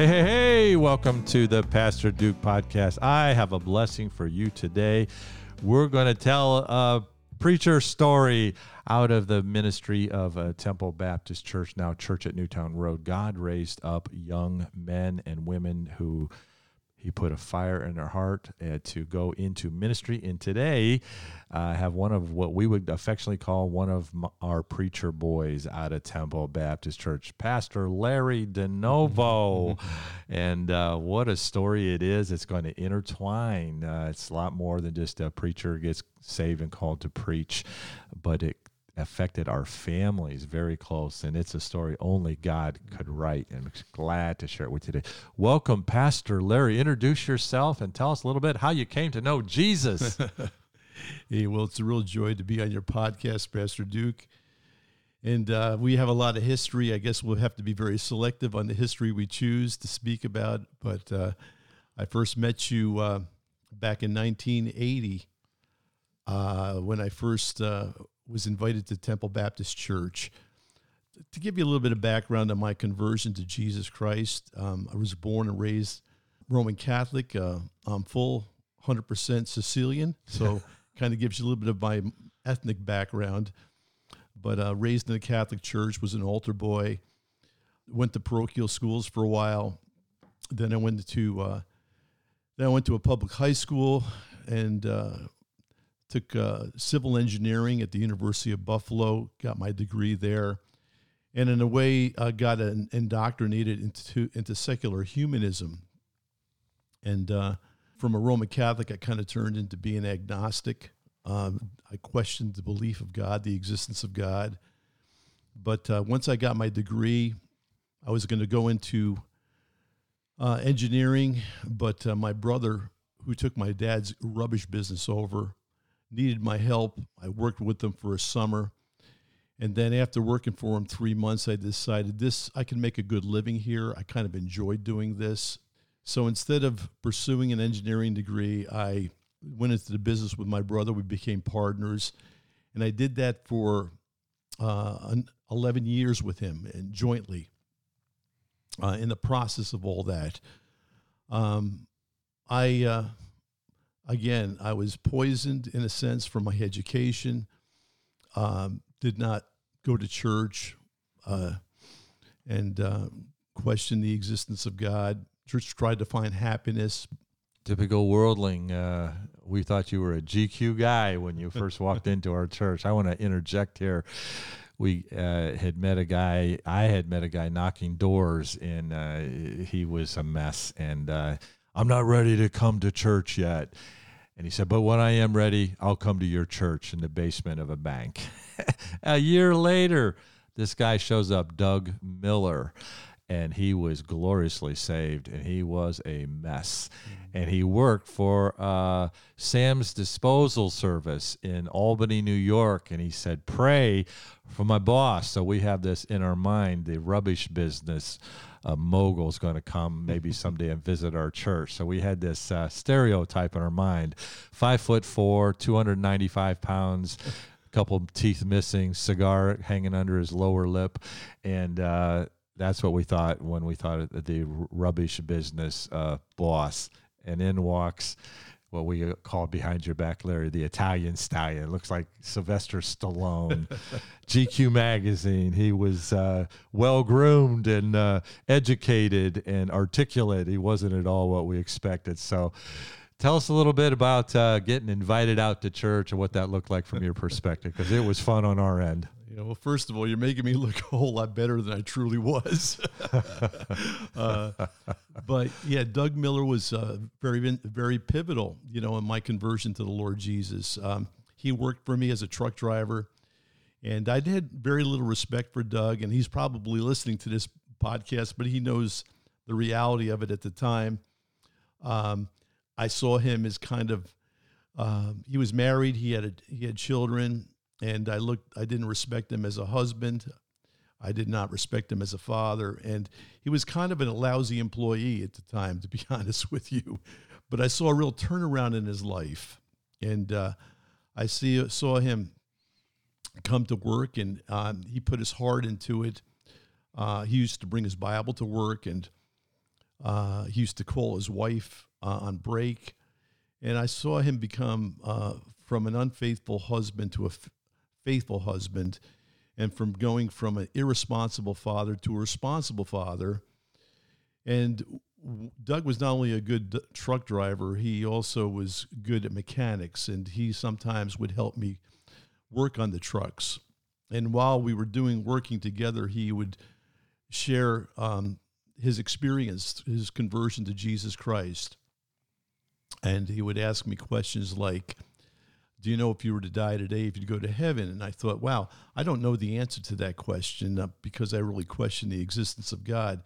Hey, hey, hey, welcome to the Pastor Duke podcast. I have a blessing for you today. We're going to tell a preacher story out of the ministry of uh, Temple Baptist Church, now Church at Newtown Road. God raised up young men and women who he put a fire in their heart uh, to go into ministry. And today, uh, I have one of what we would affectionately call one of m- our preacher boys out of Temple Baptist Church, Pastor Larry DeNovo. and uh, what a story it is. It's going to intertwine. Uh, it's a lot more than just a preacher gets saved and called to preach, but it affected our families very close and it's a story only god could write and i'm glad to share it with you today. Welcome pastor larry. Introduce yourself and tell us a little bit how you came to know jesus. Hey well it's a real joy to be on your podcast pastor duke. And uh, we have a lot of history. I guess we'll have to be very selective on the history we choose to speak about but uh, i first met you uh, back in 1980 uh, when i first uh, was invited to Temple Baptist Church. To give you a little bit of background on my conversion to Jesus Christ, um, I was born and raised Roman Catholic. Uh, I'm full 100% Sicilian, so kind of gives you a little bit of my ethnic background. But uh, raised in the Catholic Church, was an altar boy, went to parochial schools for a while. Then I went to uh, then I went to a public high school and uh, took uh, civil engineering at the University of Buffalo, got my degree there, and in a way uh, got an, indoctrinated into into secular humanism. And uh, from a Roman Catholic, I kind of turned into being agnostic. Um, I questioned the belief of God, the existence of God. But uh, once I got my degree, I was going to go into uh, engineering, but uh, my brother, who took my dad's rubbish business over, needed my help. I worked with them for a summer. And then after working for them three months, I decided this, I can make a good living here. I kind of enjoyed doing this. So instead of pursuing an engineering degree, I went into the business with my brother. We became partners. And I did that for uh, 11 years with him and jointly. Uh, in the process of all that, um, I uh, again, I was poisoned in a sense from my education. Um, did not go to church uh, and uh, question the existence of God. Church tried to find happiness. Typical worldling. Uh, we thought you were a GQ guy when you first walked into our church. I want to interject here. We uh, had met a guy. I had met a guy knocking doors, and uh, he was a mess. And uh, I'm not ready to come to church yet. And he said, But when I am ready, I'll come to your church in the basement of a bank. a year later, this guy shows up, Doug Miller, and he was gloriously saved and he was a mess. Mm-hmm. And he worked for uh, Sam's Disposal Service in Albany, New York. And he said, Pray for my boss. So we have this in our mind, the rubbish business a mogul is going to come maybe someday and visit our church. So we had this uh, stereotype in our mind: five foot four, two hundred ninety five pounds. A Couple teeth missing, cigar hanging under his lower lip, and uh, that's what we thought when we thought of the rubbish business uh, boss. And in walks what we call behind your back, Larry, the Italian stallion. It looks like Sylvester Stallone. GQ magazine. He was uh, well groomed and uh, educated and articulate. He wasn't at all what we expected. So, tell us a little bit about uh, getting invited out to church and what that looked like from your perspective, because it was fun on our end. You know, well, first of all, you're making me look a whole lot better than I truly was. uh, but yeah, Doug Miller was uh, very, very pivotal, you know, in my conversion to the Lord Jesus. Um, he worked for me as a truck driver, and I had very little respect for Doug. And he's probably listening to this podcast, but he knows the reality of it at the time. Um, I saw him as kind of uh, he was married. He had a, he had children and I looked I didn't respect him as a husband. I did not respect him as a father, and he was kind of a lousy employee at the time, to be honest with you. But I saw a real turnaround in his life, and uh, I see saw him come to work, and um, he put his heart into it. Uh, he used to bring his Bible to work, and Uh, he used to call his wife uh, on break, and I saw him become uh, from an unfaithful husband to a faithful husband, and from going from an irresponsible father to a responsible father. And Doug was not only a good truck driver, he also was good at mechanics, and he sometimes would help me work on the trucks. And while we were doing working together, he would share um, his experience, his conversion to Jesus Christ. And he would ask me questions like, Do you know if you were to die today, if you'd go to heaven? And I thought, wow, I don't know the answer to that question uh, because I really question the existence of God.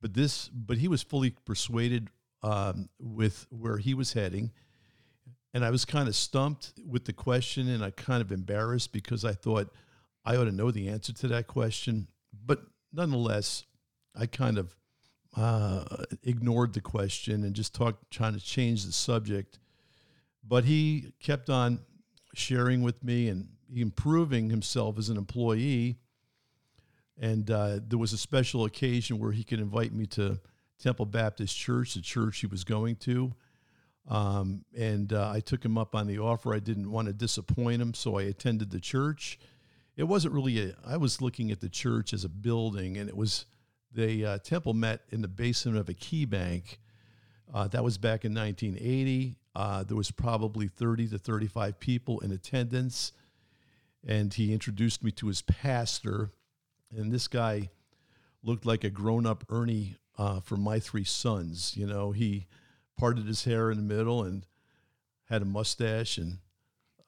But this, but he was fully persuaded um, with where he was heading, and I was kind of stumped with the question, and I kind of embarrassed because I thought I ought to know the answer to that question. But nonetheless, I kind of uh, ignored the question and just talked, trying to change the subject. But he kept on sharing with me and improving himself as an employee. And uh, there was a special occasion where he could invite me to Temple Baptist Church, the church he was going to. Um, and uh, I took him up on the offer. I didn't want to disappoint him, so I attended the church. It wasn't really a, I was looking at the church as a building, and it was the uh, temple met in the basement of a key bank. Uh, that was back in 1980. Uh, there was probably 30 to 35 people in attendance, and he introduced me to his pastor. And this guy looked like a grown-up Ernie uh, from My Three Sons. You know, he parted his hair in the middle and had a mustache and.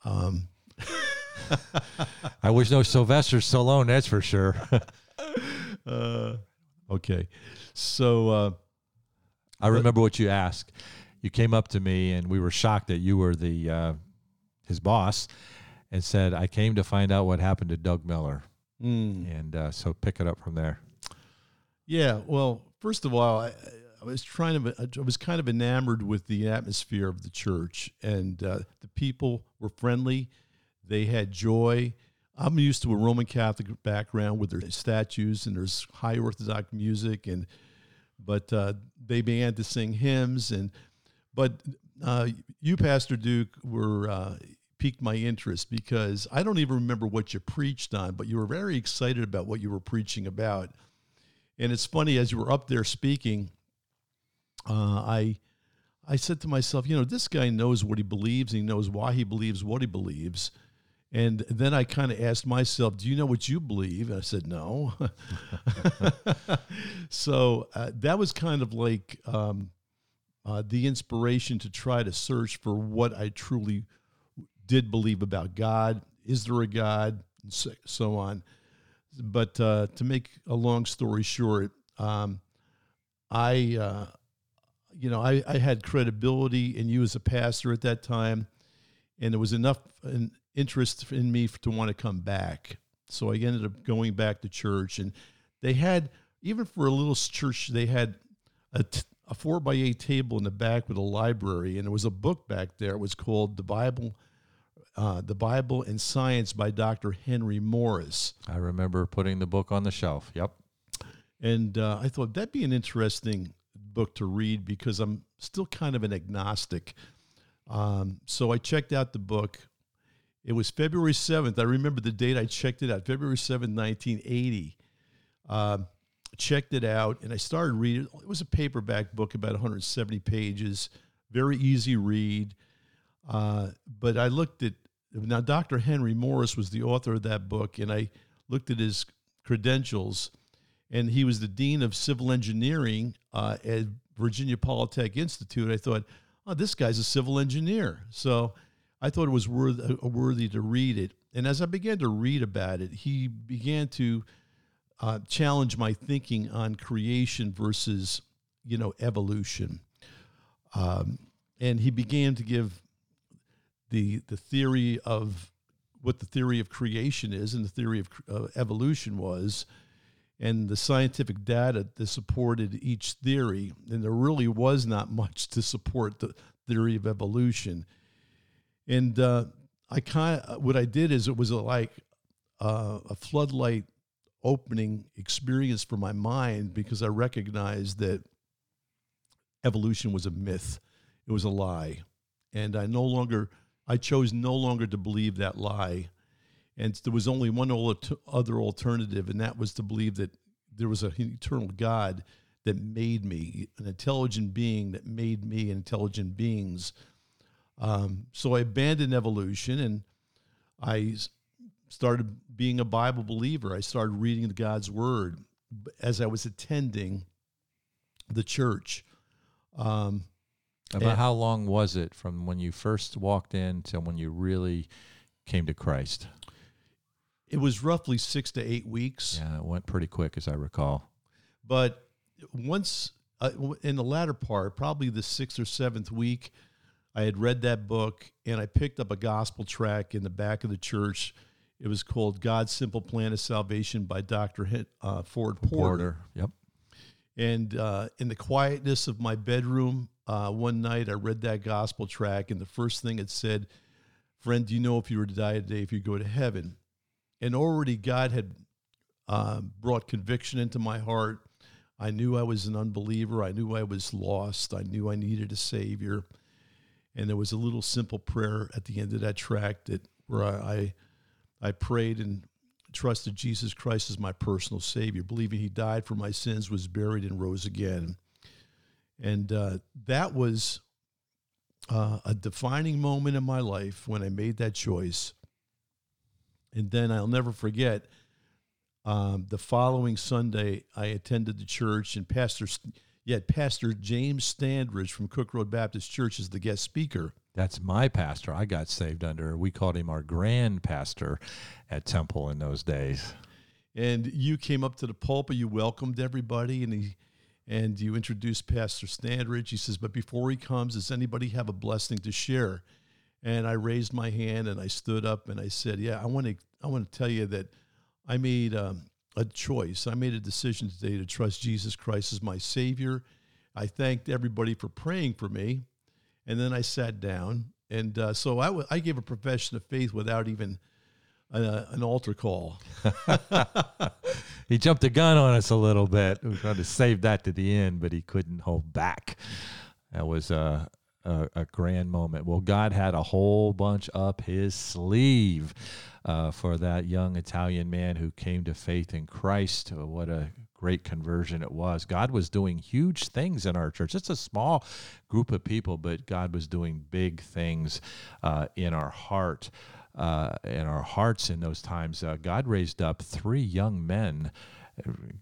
Um, I wish no Sylvester Stallone, that's for sure. uh, okay, so uh, I remember what you asked. You came up to me, and we were shocked that you were the uh, his boss, and said, "I came to find out what happened to Doug Miller." mm, And uh, so pick it up from there. yeah. Well, first of all, I, I was trying to. I was kind of enamored with the atmosphere of the church, and uh, the people were friendly. They had joy. I'm used to a Roman Catholic background with their statues and there's high Orthodox music, and but uh, they began to sing hymns and but uh, you, Pastor Duke, were uh, piqued my interest because I don't even remember what you preached on, but you were very excited about what you were preaching about. And it's funny as you were up there speaking, uh, I I said to myself, you know, this guy knows what he believes. And he knows why he believes what he believes. And then I kind of asked myself, do you know what you believe? And I said, no. so uh, that was kind of like um, uh, the inspiration to try to search for what I truly did believe about God. Is there a God? And so, so on. But uh, to make a long story short, um, I, uh, you know, I, I had credibility in you as a pastor at that time, and there was enough an interest in me to want to come back. So I ended up going back to church, and they had even for a little church, they had a, t- a four by eight table in the back with a library, and there was a book back there. It was called the Bible, uh, the Bible and Science by Dr. Henry Morris. I remember putting the book on the shelf. Yep. And uh, I thought that'd be an interesting book to read because I'm still kind of an agnostic. Um, so I checked out the book. It was February 7th. I remember the date I checked it out, February 7th, 1980. Um, checked it out and I started reading. It was a paperback book, about 170 pages, very easy read. Uh, but I looked at now Dr. Henry Morris was the author of that book, and I looked at his credentials, and he was the dean of civil engineering uh, at Virginia Polytech Institute. I thought, oh, this guy's a civil engineer, so I thought it was worth, uh, worthy to read it. And as I began to read about it, he began to uh, challenge my thinking on creation versus, you know, evolution. Um, and he began to give the the theory of what the theory of creation is and the theory of uh, evolution was, and the scientific data that supported each theory. And there really was not much to support the theory of evolution. And uh, I kind of what I did is it was a, like uh, a floodlight opening experience for my mind because I recognized that evolution was a myth, it was a lie. And I no longer, I chose no longer to believe that lie. And there was only one other alternative, and that was to believe that there was an eternal God that made me, an intelligent being that made me intelligent beings. Um, so I abandoned evolution and I started being a Bible believer. I started reading God's Word as I was attending the church. Um, About how long was it from when you first walked in to when you really came to Christ? It was roughly six to eight weeks. Yeah, it went pretty quick, as I recall. But once uh, in the latter part, probably the sixth or seventh week, I had read that book and I picked up a gospel track in the back of the church. It was called God's Simple Plan of Salvation by Dr. Uh, Ford Porter. Porter. Yep. And uh, in the quietness of my bedroom, uh, one night I read that gospel track, and the first thing it said, Friend, do you know if you were to die today, if you go to heaven? And already God had uh, brought conviction into my heart. I knew I was an unbeliever. I knew I was lost. I knew I needed a Savior. And there was a little simple prayer at the end of that track that where I, I prayed and trusted Jesus Christ as my personal Savior, believing He died for my sins, was buried, and rose again. And uh, that was uh, a defining moment in my life when I made that choice. And then I'll never forget um, the following Sunday, I attended the church, and Pastor, yet Pastor James Standridge from Cook Road Baptist Church is the guest speaker. That's my pastor. I got saved under. We called him our grand pastor at Temple in those days. And you came up to the pulpit, you welcomed everybody, and he and you introduced Pastor Standridge. He says, But before he comes, does anybody have a blessing to share? And I raised my hand and I stood up and I said, Yeah, I want to I want to tell you that I made um, a choice. I made a decision today to trust Jesus Christ as my Savior. I thanked everybody for praying for me. And then I sat down. And uh, so I, w- I gave a profession of faith without even an altar call. he jumped the gun on us a little bit. We tried to save that to the end, but he couldn't hold back. That was a, a, a grand moment. Well, God had a whole bunch up his sleeve uh, for that young Italian man who came to faith in Christ. What a great conversion it was. God was doing huge things in our church. It's a small group of people, but God was doing big things uh, in our heart. Uh, in our hearts in those times, uh, God raised up three young men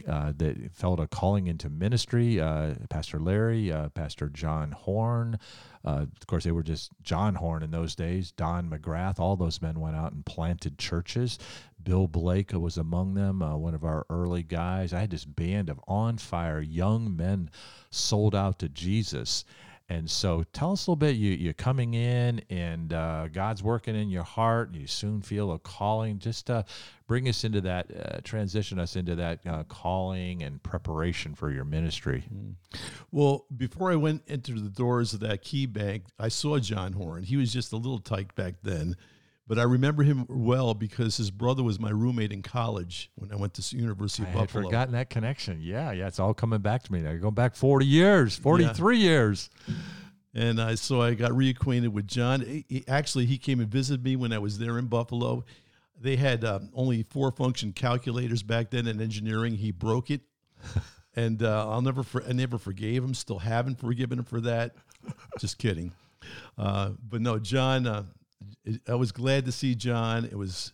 uh, that felt a calling into ministry. Uh, Pastor Larry, uh, Pastor John Horn. Uh, of course, they were just John Horn in those days. Don McGrath. All those men went out and planted churches. Bill Blake was among them, uh, one of our early guys. I had this band of on fire young men sold out to Jesus. And so tell us a little bit. You, you're coming in and uh, God's working in your heart. You soon feel a calling. Just uh, bring us into that, uh, transition us into that uh, calling and preparation for your ministry. Mm. Well, before I went into the doors of that key bank, I saw John Horn. He was just a little tight back then. But I remember him well because his brother was my roommate in college when I went to University of Buffalo. I Buffalo. had forgotten that connection. Yeah, yeah, it's all coming back to me now. Going back 40 years, 43 yeah. years. And uh, so I got reacquainted with John. He, he, actually, he came and visited me when I was there in Buffalo. They had um, only four function calculators back then in engineering. He broke it. and uh, I'll never, for, I never forgave him. Still haven't forgiven him for that. Just kidding. Uh, but no, John, uh, I was glad to see John. It was,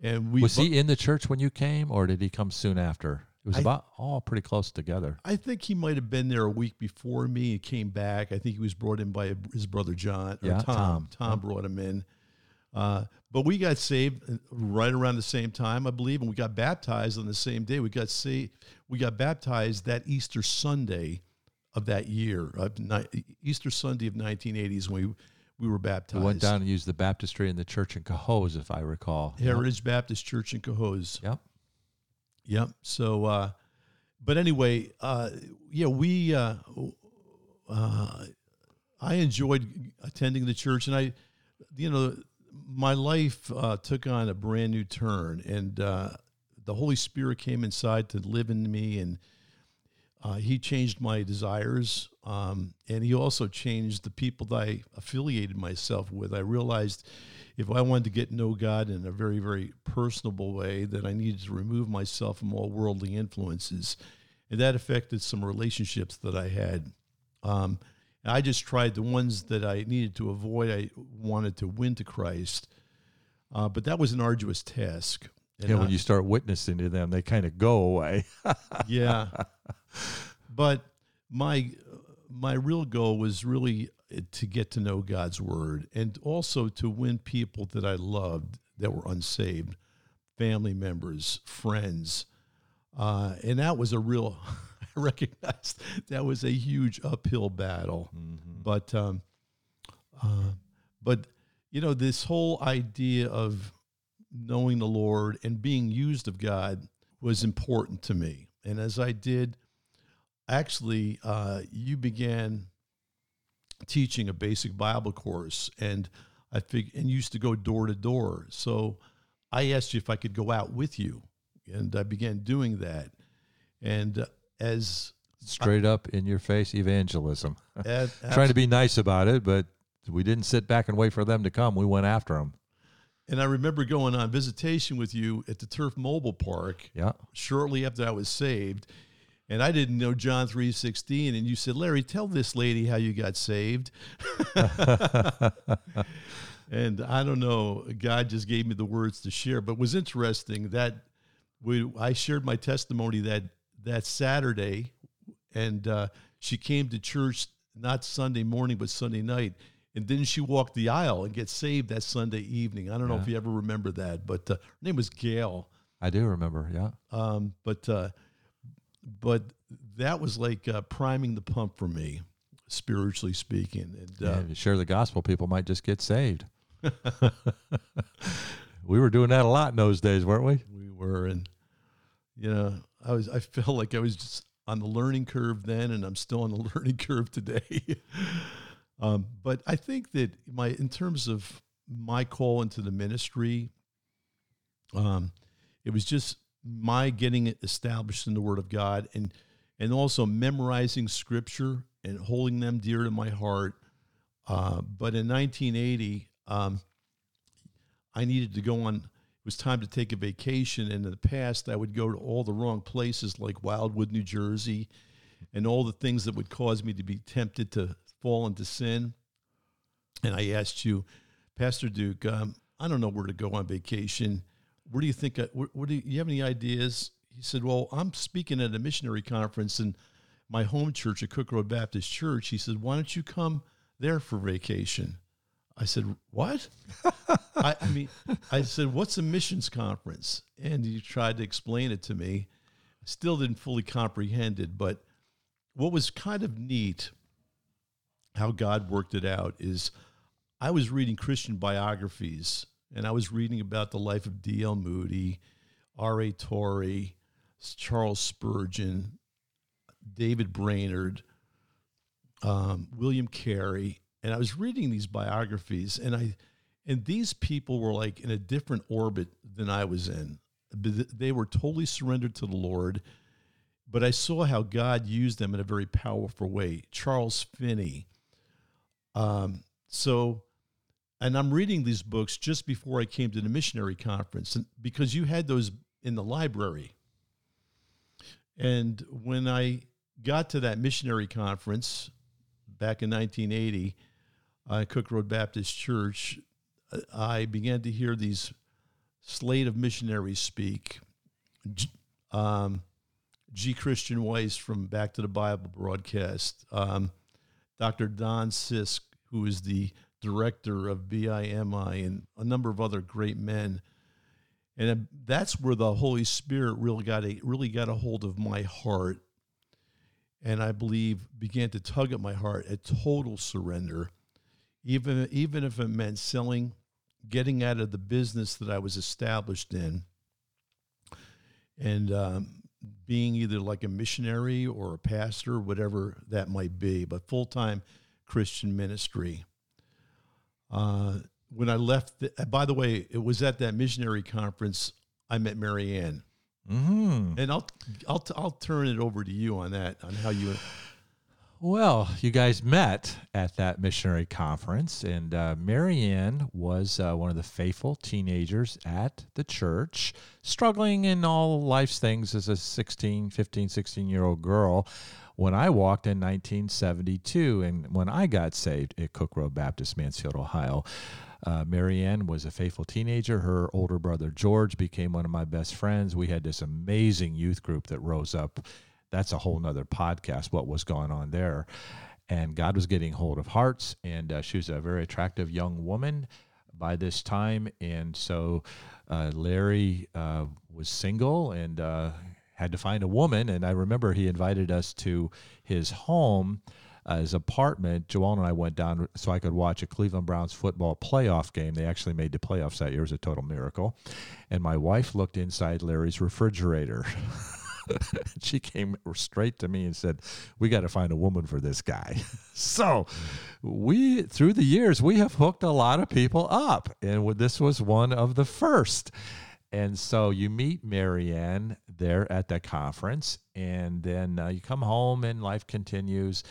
and we was he in the church when you came, or did he come soon after? It was I, about all pretty close together. I think he might have been there a week before me and came back. I think he was brought in by his brother John. yeah, Tom. Tom. Tom brought him in. Uh, but we got saved right around the same time, I believe, and we got baptized on the same day. We got saved. We got baptized that Easter Sunday of that year, of Easter Sunday of 1980s when we we were baptized. We went down and used the baptistry in the church in Cohoes, if I recall. Heritage yep. Baptist Church in Cohoes. Yep. Yep. So, uh, but anyway, uh, yeah, we, uh, uh, I enjoyed attending the church, and I, you know, my life uh, took on a brand new turn, and uh, the Holy Spirit came inside to live in me, and uh, he changed my desires, um, and he also changed the people that I affiliated myself with. I realized if I wanted to get to know God in a very, very personable way, that I needed to remove myself from all worldly influences, and that affected some relationships that I had. Um, I just tried the ones that I needed to avoid. I wanted to win to Christ, uh, but that was an arduous task. And yeah, when I, you start witnessing to them, they kind of go away. yeah, but my my real goal was really to get to know God's word and also to win people that I loved that were unsaved, family members, friends, uh, and that was a real. I recognized that was a huge uphill battle, mm-hmm. but um, uh, but you know this whole idea of knowing the Lord and being used of God was important to me. And as I did, actually, uh, you began teaching a basic Bible course, and I fig- and used to go door to door. So I asked you if I could go out with you, and I began doing that. And uh, as straight I, up in your face evangelism, at, trying to be nice about it, but we didn't sit back and wait for them to come. We went after them. And I remember going on visitation with you at the Turf Mobile Park. Yeah. Shortly after I was saved, and I didn't know John three sixteen, and you said, "Larry, tell this lady how you got saved." and I don't know, God just gave me the words to share, but it was interesting that we I shared my testimony that that Saturday, and uh, she came to church not Sunday morning but Sunday night and then she walked the aisle and get saved that Sunday evening. I don't know if you ever remember that, but uh, her name was Gail. I do remember, yeah. Um, but uh, but that was like uh, priming the pump for me, spiritually speaking. And uh, yeah, share the gospel, people might just get saved. we were doing that a lot in those days, weren't we? We were, and you know, I was I felt like I was just on the learning curve then, and I'm still on the learning curve today. Um, but I think that my, in terms of my call into the ministry, um, it was just my getting established in the Word of God and and also memorizing Scripture and holding them dear to my heart. Uh, but in 1980, um, I needed to go on. It was time to take a vacation. And in the past, I would go to all the wrong places, like Wildwood, New Jersey, and all the things that would cause me to be tempted to fall into sin. And I asked you, Pastor Duke, um, I don't know where to go on vacation. Where do you think? I, where, where do you, you have any ideas? He said, Well, I'm speaking at a missionary conference in my home church at Cook Road Baptist Church. He said, Why don't you come there for vacation? I said, What? I, I, mean, I said, What's a missions conference? And he tried to explain it to me. Still didn't fully comprehend it. But what was kind of neat how God worked it out is I was reading Christian biographies and I was reading about the life of D.L. Moody, R.A. Torrey, Charles Spurgeon, David Brainerd, um, William Carey, and I was reading these biographies, and I, and these people were like in a different orbit than I was in. They were totally surrendered to the Lord, but I saw how God used them in a very powerful way. Charles Finney, um, so, and I'm reading these books just before I came to the missionary conference, and because you had those in the library. And when I got to that missionary conference back in 1980 uh, Cook Road Baptist Church, uh, I began to hear these slate of missionaries speak. Um, G. Christian Weiss from Back to the Bible broadcast, um, Dr. Don Sisk who is the director of BIMI, and a number of other great men. And that's where the Holy Spirit really got a really got a hold of my heart, and I believe began to tug at my heart a total surrender, even even if it meant selling, getting out of the business that I was established in, and um, being either like a missionary or a pastor, whatever that might be, but full time Christian ministry. Uh, when I left, the, by the way, it was at that missionary conference I met Marianne. hmm And I'll I'll I'll turn it over to you on that on how you Well, you guys met at that missionary conference, and uh, Marianne was uh, one of the faithful teenagers at the church, struggling in all life's things as a 16, 15, 16 year old girl. When I walked in 1972, and when I got saved at Cook Road Baptist, Mansfield, Ohio, uh, Marianne was a faithful teenager. Her older brother George became one of my best friends. We had this amazing youth group that rose up that's a whole nother podcast what was going on there. And god was getting hold of hearts and uh, she was a very attractive young woman by this time. And so uh, larry uh, was single and uh, had to find a woman. And i remember he invited us to his home uh, his apartment. Joel and i went down so i could watch a cleveland browns football playoff game. They actually made the playoffs that year. It was a total miracle. And my wife looked inside larry's refrigerator she came straight to me and said, "We got to find a woman for this guy." so, we through the years we have hooked a lot of people up, and this was one of the first. And so you meet Marianne there at the conference, and then uh, you come home, and life continues.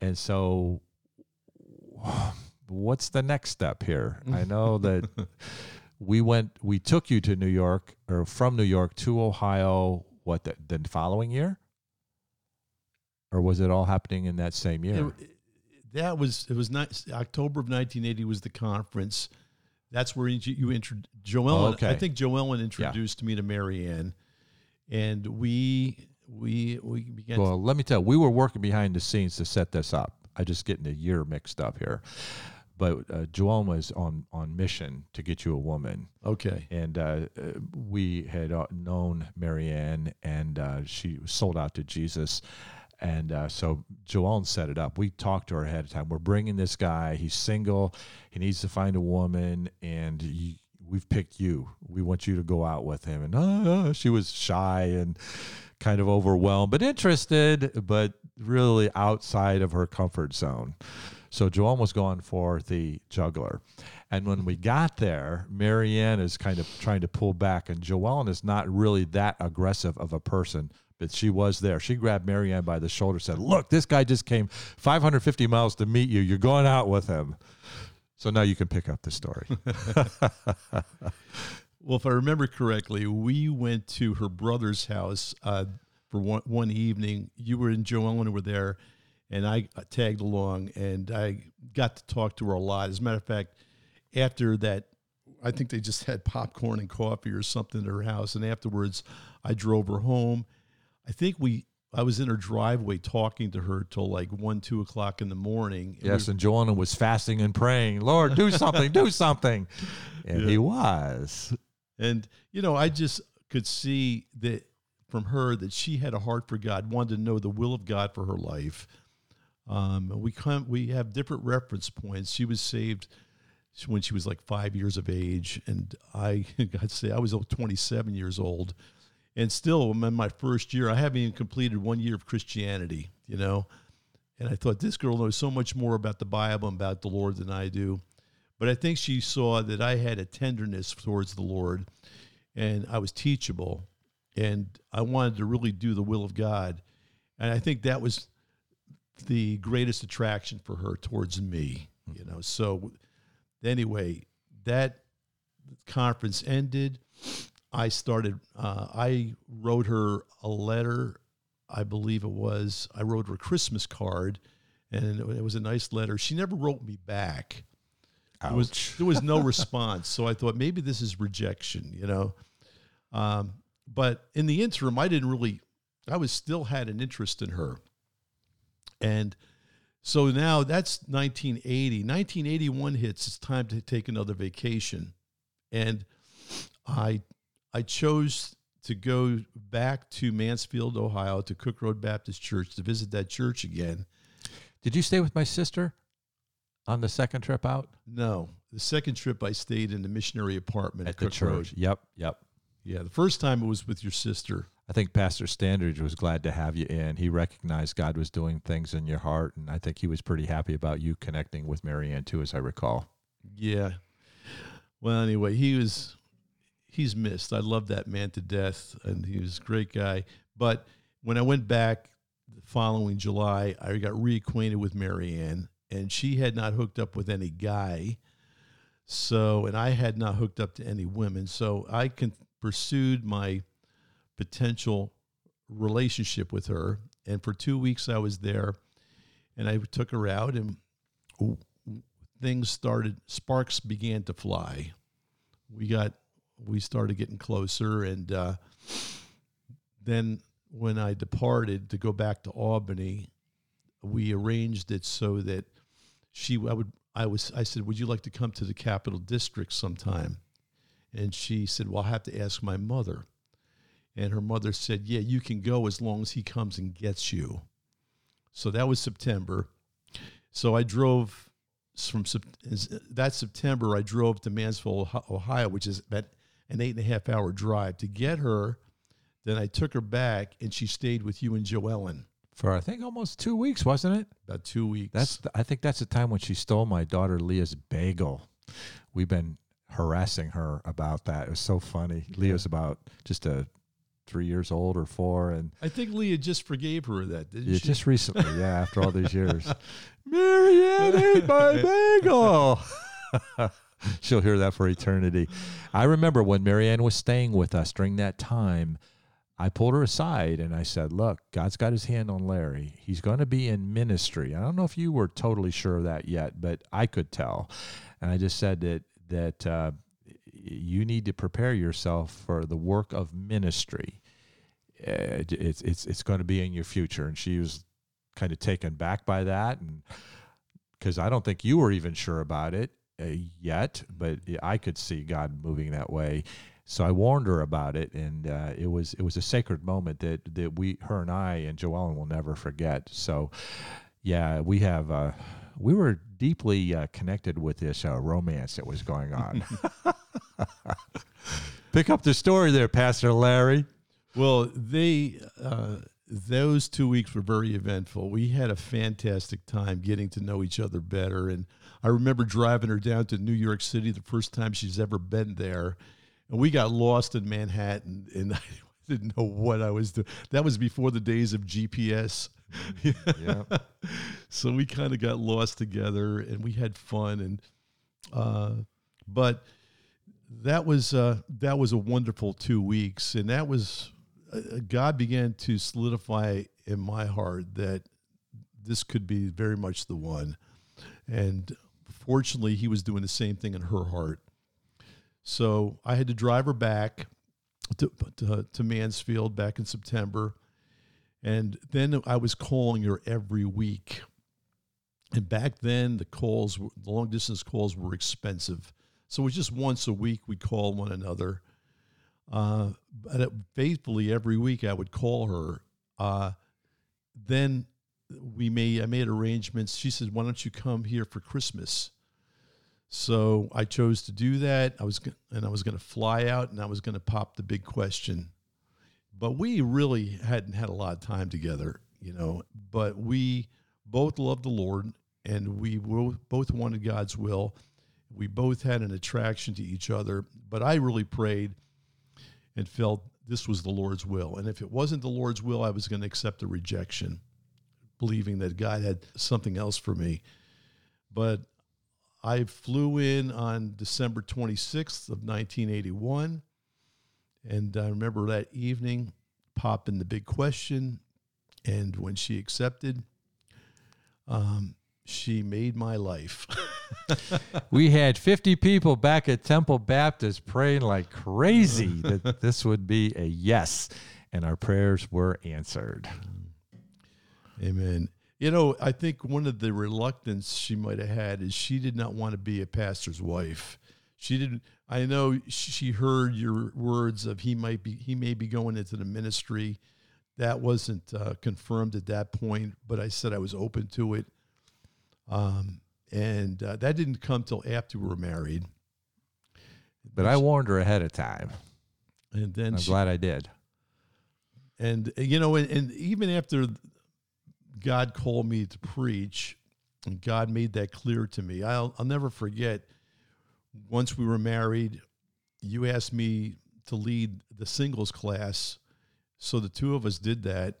And so, what's the next step here? I know that we went, we took you to New York, or from New York to Ohio what the, the following year? Or was it all happening in that same year? It, that was it was not october of 1980 was the conference. That's where you, you introduced joellen Oh, okay. i think joellen introduced me to marianne. And we we we began well let me tell you we were working behind the scenes to set this up. I just getting the year mixed up here but uh, was on on mission to get you a woman, okay and uh, uh, we had uh, known Marianne, and uh, she sold out to Jesus, and uh, so Joellen set it up. We talked to her ahead of time. We're bringing this guy. He's single. He needs to find a woman, and we've picked you. We want you to go out with him. And uh, she was shy and kind of overwhelmed, but interested, but really outside of her comfort zone. So Joellen was going for the juggler. And when we got there, Marianne is kind of trying to pull back, and Joellen is not really that aggressive of a person, but she was there. She grabbed Marianne by the shoulder, said, Look, this guy just came 550 miles to meet you. You're going out with him. So now you can pick up the story. well if i remember correctly we went to her brother's house uh, for one, one evening you were in joellen were there and I tagged along and I got to talk to her a lot. As a matter of fact, after that, I think they just had popcorn and coffee or something at her house. And afterwards, I drove her home. I think we, I was in her driveway talking to her till like one, two o'clock in the morning. And yes, we- and Joanna was fasting and praying, Lord, do something, do something. And he was. And you know, I just could see that from her that she had a heart for God, wanted to know the will of God for her life. Um, we come, we have different reference points. She was saved when she was like five years of age, and I got say I was 27 years old, and still I'm in my first year. I haven't even completed one year of Christianity, you know. And I thought this girl knows so much more about the Bible and about the Lord than I do. But I think she saw that I had a tenderness towards the Lord, and I was teachable, and I wanted to really do the will of God. And I think that was the greatest attraction for her towards me, you know. So anyway, that conference ended. I started. Uh, I wrote her a letter. I believe it was. I wrote her a Christmas card, and it was a nice letter. She never wrote me back. There was, Ouch. there was no response. So I thought maybe this is rejection, you know. Um, but in the interim, I didn't really. I was still had an interest in her, and so now that's 1980. 1981 hits. It's time to take another vacation, and I I chose to go back to Mansfield, Ohio, to Cook Road Baptist Church to visit that church again. Did you stay with my sister on the second trip out No, the second trip I stayed in the missionary apartment at, at the Cook church? Road. Yep, yep. Yeah, the first time it was with your sister. I think Pastor Standridge was glad to have you in. He recognized God was doing things in your heart, and I think he was pretty happy about you connecting with Marianne too, as I recall. Yeah. Well, anyway, he was he's missed. I love that man to death, and he was a great guy. But when I went back the following July, I got reacquainted with Marianne, and she had not hooked up with any guy. So, and I had not hooked up to any women. So I pursued my potential relationship with her. And for two weeks, I was there, and I took her out, and things started. Sparks began to fly. We got, we started getting closer, and uh, then when I departed to go back to Albany, we arranged it so that she I would I was I said, "Would you like to come to the Capital District sometime?" And she said, "Well, I'll have to ask my mother." And her mother said, "Yeah, you can go as long as he comes and gets you." So that was September. So I drove from that September. I drove to Mansfield, Ohio, which is about an eight and a half hour drive to get her. Then I took her back, and she stayed with you and Joellen for I think almost two weeks, wasn't it? About two weeks. That's the, I think that's the time when she stole my daughter Leah's bagel. We've been harassing her about that. It was so funny. Yeah. Leah's about just a three years old or four, and I think Leah just forgave her that, didn't yeah, she? Just recently, yeah. After all these years, Marianne ate my bagel. She'll hear that for eternity. I remember when Marianne was staying with us during that time I pulled her aside and I said, Look, God's got his hand on Larry. He's going to be in ministry. I don't know if you were totally sure of that yet, but I could tell. And I just said that, that uh, you need to prepare yourself for the work of ministry. Uh, it's, it's, it's going to be in your future. And she was kind of taken back by that. And because I don't think you were even sure about it uh, yet, but I could see God moving that way. So I warned her about it, and uh, it was it was a sacred moment that that we, her and I, and Joellen will never forget. So, yeah, we have uh, we were deeply uh, connected with this uh, romance that was going on. Pick up the story there, Pastor Larry. Well, they uh, those two weeks were very eventful. We had a fantastic time getting to know each other better, and I remember driving her down to New York City the first time she's ever been there and we got lost in Manhattan, and I didn't know what I was doing. That was before the days of GPS. yeah. so we kind of got lost together, and we had fun, and uh, but that was uh, that was a wonderful two weeks, and that was uh, God began to solidify in my heart that this could be very much the one, and fortunately, He was doing the same thing in her heart so I had to drive her back to, to, to Mansfield back in September. And then I was calling her every week. And back then, the calls, the long distance calls were expensive. So it was just once a week we'd call one another. Uh, but faithfully, every week I would call her. Uh, then we made, I made arrangements. She said, Why don't you come here for Christmas? So I chose to do that. I was and I was going to fly out and I was going to pop the big question. But we really hadn't had a lot of time together, you know. But we both loved the Lord and we both wanted God's will. We both had an attraction to each other, but I really prayed and felt this was the Lord's will. And if it wasn't the Lord's will, I was going to accept the rejection, believing that God had something else for me. But I flew in on December 26th of 1981. And I remember that evening popping the big question. And when she accepted, um, she made my life. we had 50 people back at Temple Baptist praying like crazy that this would be a yes. And our prayers were answered. Amen. You know, I think one of the reluctance she might have had is she did not want to be a pastor's wife. She didn't. I know she heard your words of he might be he may be going into the ministry. That wasn't uh, confirmed at that point, but I said I was open to it. Um, and uh, that didn't come till after we were married. But I warned her ahead of time. And then I'm she, glad I did. And you know, and, and even after God called me to preach, and God made that clear to me. I'll, I'll never forget once we were married, you asked me to lead the singles class. So the two of us did that.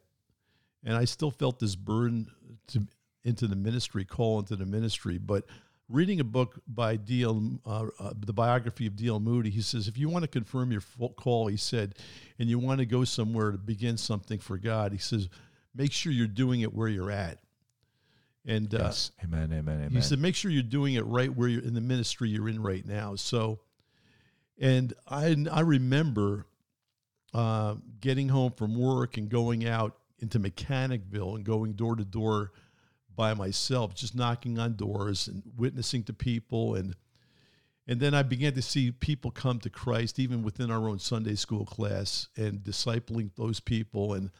And I still felt this burden to, into the ministry, call into the ministry. But reading a book by D.L., uh, uh, the biography of D.L. Moody, he says, if you want to confirm your call, he said, and you want to go somewhere to begin something for God, he says, make sure you're doing it where you're at. And uh, yes, amen, amen, amen. He said, make sure you're doing it right where you're in the ministry you're in right now. So, and I, I remember uh, getting home from work and going out into Mechanicville and going door to door by myself, just knocking on doors and witnessing to people. And, and then I began to see people come to Christ, even within our own Sunday school class, and discipling those people. And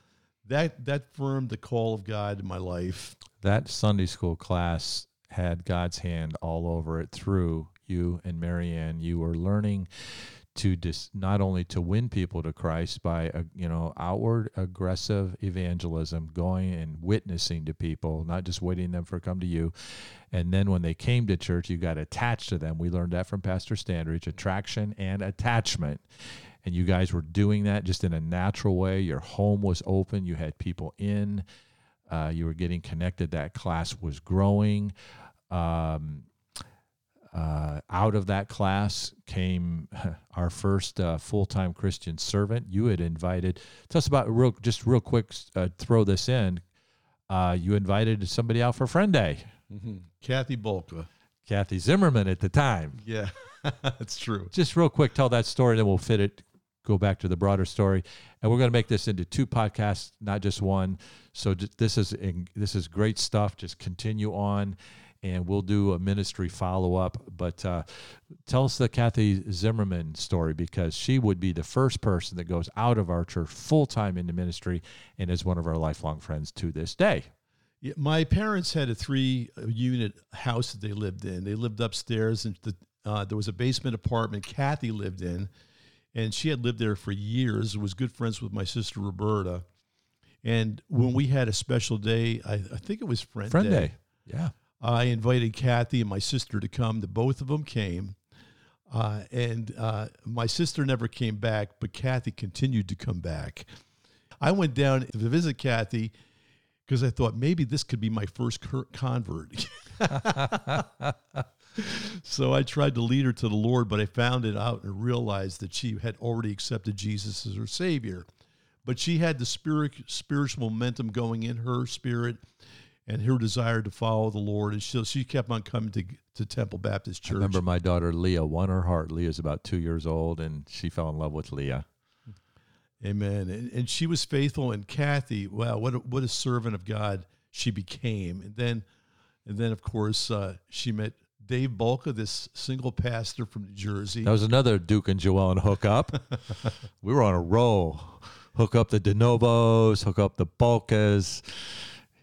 that, that firmed the call of God in my life. That Sunday school class had God's hand all over it through you and Marianne. You were learning to dis, not only to win people to Christ by a, you know outward aggressive evangelism, going and witnessing to people, not just waiting them for come to you, and then when they came to church, you got attached to them. We learned that from Pastor Standridge: attraction and attachment. And you guys were doing that just in a natural way. Your home was open. You had people in. Uh, you were getting connected. That class was growing. Um, uh, out of that class came our first uh, full-time Christian servant. You had invited. Tell us about real, just real quick. Uh, throw this in. Uh, you invited somebody out for Friend Day. Mm-hmm. Kathy Bolka. Kathy Zimmerman at the time. Yeah, that's true. Just real quick, tell that story, then we'll fit it. Go back to the broader story, and we're going to make this into two podcasts, not just one. So this is this is great stuff. Just continue on and we'll do a ministry follow up. But uh, tell us the Kathy Zimmerman story because she would be the first person that goes out of our church full time into ministry and is one of our lifelong friends to this day. My parents had a three unit house that they lived in. They lived upstairs, and the, uh, there was a basement apartment Kathy lived in, and she had lived there for years. Was good friends with my sister Roberta. And when we had a special day, I, I think it was Friend, Friend day. day. Yeah. I invited Kathy and my sister to come. The both of them came. Uh, and uh, my sister never came back, but Kathy continued to come back. I went down to visit Kathy because I thought maybe this could be my first convert. so I tried to lead her to the Lord, but I found it out and realized that she had already accepted Jesus as her Savior. But she had the spirit, spiritual momentum going in her spirit and her desire to follow the Lord. And she, she kept on coming to, to Temple Baptist Church. I remember my daughter Leah won her heart. Leah's about two years old, and she fell in love with Leah. Amen. And, and she was faithful. And Kathy, wow, what a, what a servant of God she became. And then, and then of course, uh, she met Dave Bulka, this single pastor from New Jersey. That was another Duke and Joellen hookup. we were on a roll. Hook up the DeNovos, hook up the Bulkas.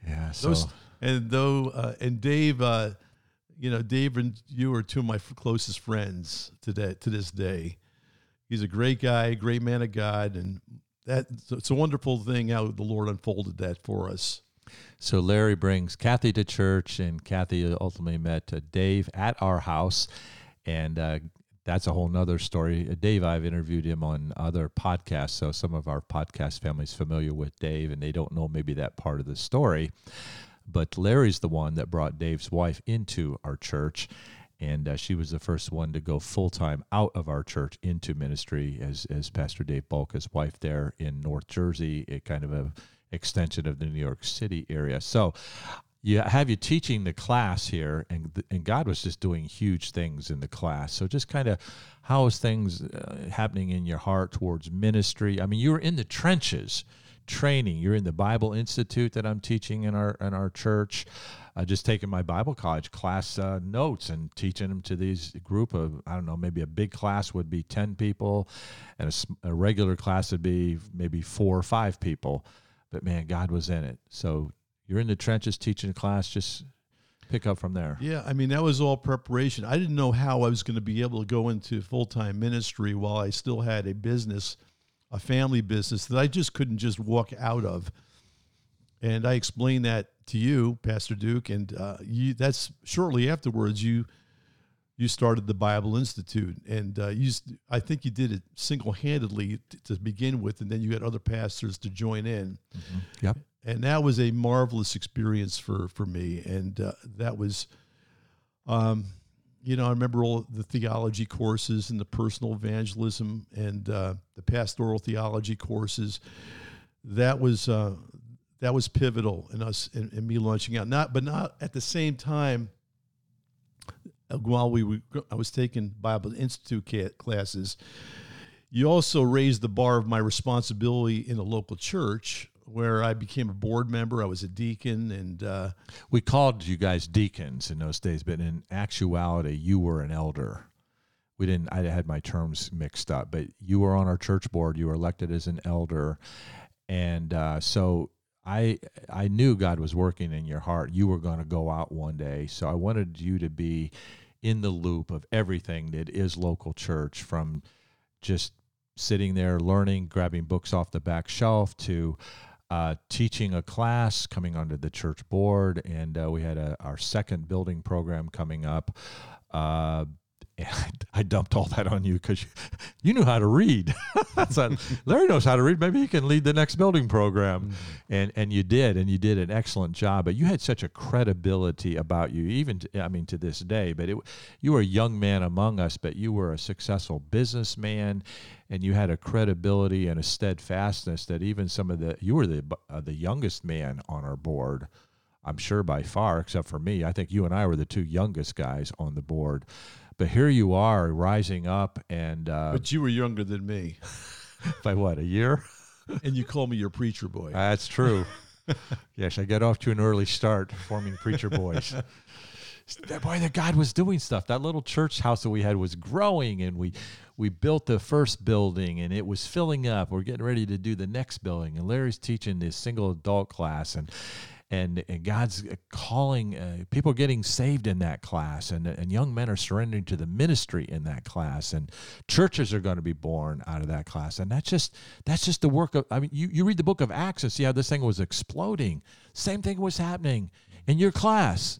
Yeah. So. Those, and though, uh, and Dave, uh, you know, Dave and you are two of my closest friends today, to this day. He's a great guy, great man of God, and that it's a wonderful thing how the Lord unfolded that for us. So Larry brings Kathy to church, and Kathy ultimately met uh, Dave at our house, and uh, that's a whole nother story. Uh, Dave, I've interviewed him on other podcasts, so some of our podcast families familiar with Dave, and they don't know maybe that part of the story. But Larry's the one that brought Dave's wife into our church, and uh, she was the first one to go full time out of our church into ministry as as Pastor Dave Bulka's wife there in North Jersey, It kind of a extension of the New York City area. So you have you teaching the class here, and and God was just doing huge things in the class. So just kind of how is things uh, happening in your heart towards ministry? I mean, you were in the trenches, training. You're in the Bible Institute that I'm teaching in our in our church. Uh, just taking my Bible college class uh, notes and teaching them to these group of I don't know maybe a big class would be ten people, and a, a regular class would be maybe four or five people. But man, God was in it. So you're in the trenches teaching a class, just pick up from there. Yeah, I mean that was all preparation. I didn't know how I was going to be able to go into full time ministry while I still had a business, a family business that I just couldn't just walk out of. And I explained that to you, Pastor Duke, and uh, you. That's shortly afterwards. You you started the Bible Institute, and uh, you, I think you did it single handedly t- to begin with, and then you had other pastors to join in. Mm-hmm. Yep. And that was a marvelous experience for for me, and uh, that was, um, you know, I remember all the theology courses and the personal evangelism and uh, the pastoral theology courses. That was uh, that was pivotal in us in, in me launching out. Not, but not at the same time while we were, I was taking Bible Institute classes, you also raised the bar of my responsibility in a local church where I became a board member. I was a deacon, and uh, we called you guys deacons in those days, but in actuality, you were an elder. We didn't. I had my terms mixed up, but you were on our church board. You were elected as an elder, and uh, so I I knew God was working in your heart. You were going to go out one day, so I wanted you to be in the loop of everything that is local church, from just sitting there learning, grabbing books off the back shelf, to uh, teaching a class, coming onto the church board, and uh, we had a, our second building program coming up. Uh, and I dumped all that on you because you, you, knew how to read. so Larry knows how to read. Maybe he can lead the next building program, mm-hmm. and and you did, and you did an excellent job. But you had such a credibility about you, even to, I mean to this day. But it, you were a young man among us, but you were a successful businessman, and you had a credibility and a steadfastness that even some of the you were the uh, the youngest man on our board. I'm sure by far, except for me. I think you and I were the two youngest guys on the board. But here you are rising up and. Uh, but you were younger than me. by what, a year? and you call me your preacher boy. That's true. yes, I got off to an early start forming preacher boys. boy, that God was doing stuff. That little church house that we had was growing, and we we built the first building, and it was filling up. We're getting ready to do the next building, and Larry's teaching this single adult class, and and, and God's calling uh, people getting saved in that class, and, and young men are surrendering to the ministry in that class, and churches are going to be born out of that class, and that's just that's just the work of. I mean, you, you read the book of Acts and see how this thing was exploding. Same thing was happening in your class,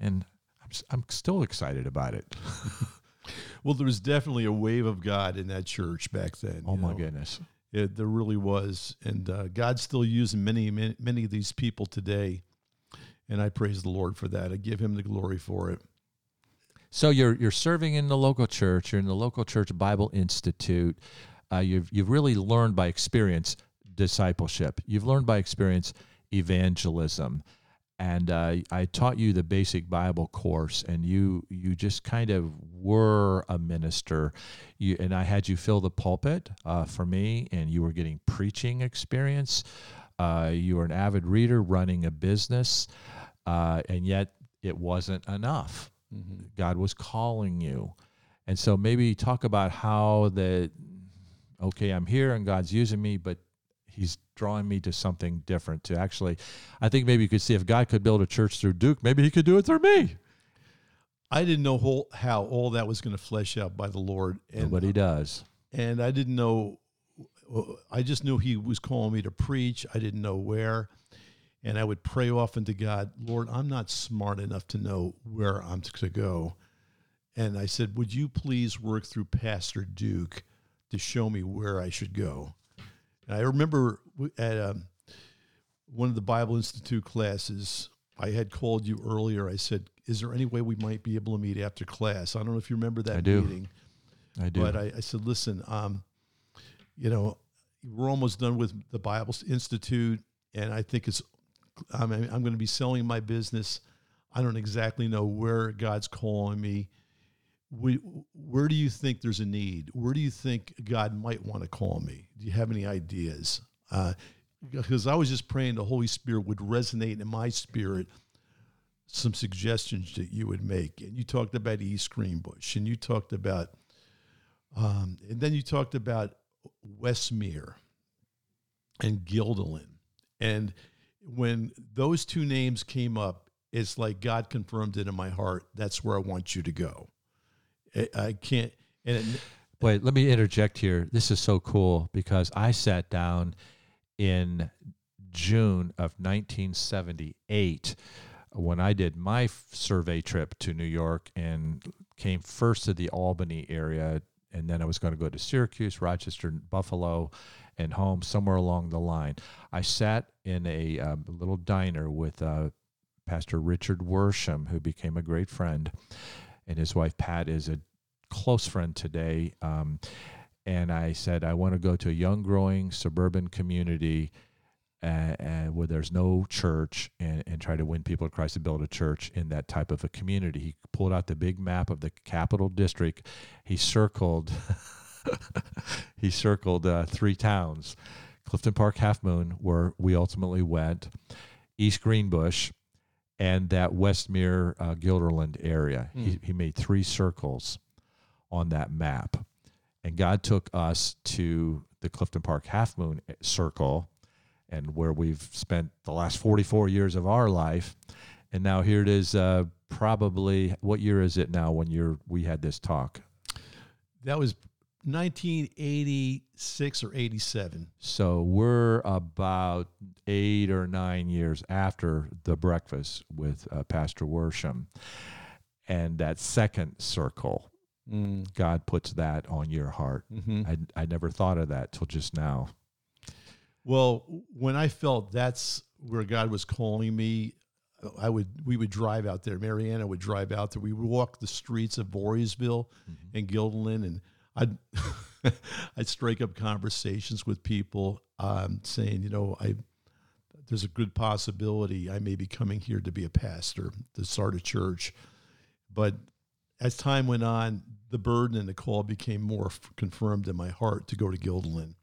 and I'm I'm still excited about it. well, there was definitely a wave of God in that church back then. Oh my know? goodness! It, there really was, and uh, God's still using many, many, many of these people today, and I praise the Lord for that. I give Him the glory for it. So you're you're serving in the local church. You're in the local church Bible Institute. Uh, you've you've really learned by experience discipleship. You've learned by experience evangelism and uh, I taught you the basic Bible course, and you you just kind of were a minister. You, and I had you fill the pulpit uh, for me, and you were getting preaching experience. Uh, you were an avid reader, running a business, uh, and yet it wasn't enough. Mm-hmm. God was calling you, and so maybe talk about how the okay, I'm here and God's using me, but he's drawing me to something different to actually i think maybe you could see if god could build a church through duke maybe he could do it through me. I didn't know whole, how all that was going to flesh out by the lord and nobody uh, does. and i didn't know uh, i just knew he was calling me to preach. I didn't know where. And i would pray often to god lord i'm not smart enough to know where i'm to go. And i said would you please work through pastor duke to show me where i should go I remember at um, one of the Bible Institute classes, I had called you earlier. I said, "Is there any way we might be able to meet after class?" I don't know if you remember that I do. meeting. I do. But I, I said, "Listen, um, you know, we're almost done with the Bible Institute, and I think it's. I'm, I'm going to be selling my business. I don't exactly know where God's calling me." We, where do you think there's a need? Where do you think God might want to call me? Do you have any ideas? Uh, because I was just praying the Holy Spirit would resonate in my spirit some suggestions that you would make. And you talked about East Greenbush, and you talked about, um, and then you talked about Westmere and Guilderland. And when those two names came up, it's like God confirmed it in my heart. That's where I want you to go. I can't. And it, Wait, let me interject here. This is so cool because I sat down in June of 1978 when I did my survey trip to New York and came first to the Albany area, and then I was going to go to Syracuse, Rochester, Buffalo, and home somewhere along the line. I sat in a um, little diner with uh, Pastor Richard Worsham, who became a great friend, and his wife Pat is a close friend today. Um, and I said, I want to go to a young, growing suburban community uh, uh, where there's no church and, and try to win people to Christ to build a church in that type of a community. He pulled out the big map of the capital district. He circled, he circled uh, three towns: Clifton Park, Halfmoon, where we ultimately went, East Greenbush, and that Westmere uh, Guilderland area. Mm. He, hmm. he made three circles on that map. And God took us to the Clifton Park Halfmoon Circle, and where we've spent the last 44 years of our life. And now here it is. Uh, probably what year is it now when you're we had this talk? That was 1986 or 87. So we're about eight or nine years after the breakfast with uh, Pastor Worsham. And that second circle, mm. God puts that on your heart. Mm-hmm. I, I never thought of that till just now. Well, when I felt that's where God was calling me, I would we would drive out there. Mariana would drive out there. We would walk the streets of Voorheesville mm-hmm. and Guilderland and I'd I'd strike up conversations with people, um, saying, you know, I there's a good possibility I may be coming here to be a pastor, to start a church. But as time went on, the burden and the call became more confirmed in my heart to go to Guilderland.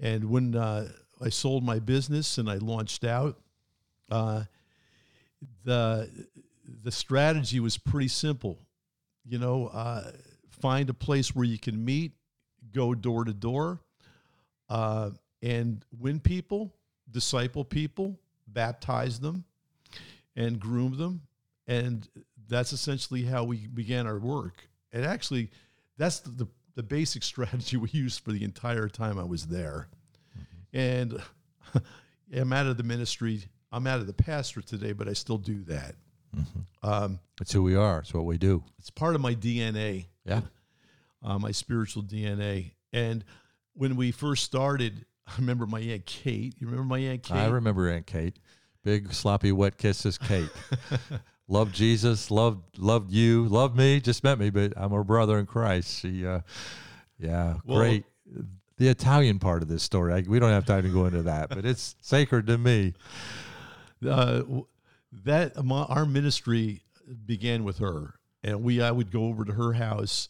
And when uh, I sold my business and I launched out, uh, the the strategy was pretty simple. You know, uh, find a place where you can meet, go door to door, uh, and win people, disciple people, baptize them, and groom them. And that's essentially how we began our work. And actually, that's the, the, the basic strategy we used for the entire time I was there. Mm-hmm. And I'm out of the ministry. I'm out of the pastor today, but I still do that. Mm-hmm. Um, That's who we are. It's what we do. It's part of my DNA. Yeah. Uh, my spiritual DNA. And when we first started, I remember my Aunt Kate. You remember my Aunt Kate? I remember Aunt Kate. Big sloppy wet kisses, Kate. loved Jesus, loved loved you, loved me. Just met me, but I'm her brother in Christ. She, uh, yeah, well, great. The Italian part of this story, I, we don't have time to go into that, but it's sacred to me. Uh, that our ministry began with her, and we I would go over to her house,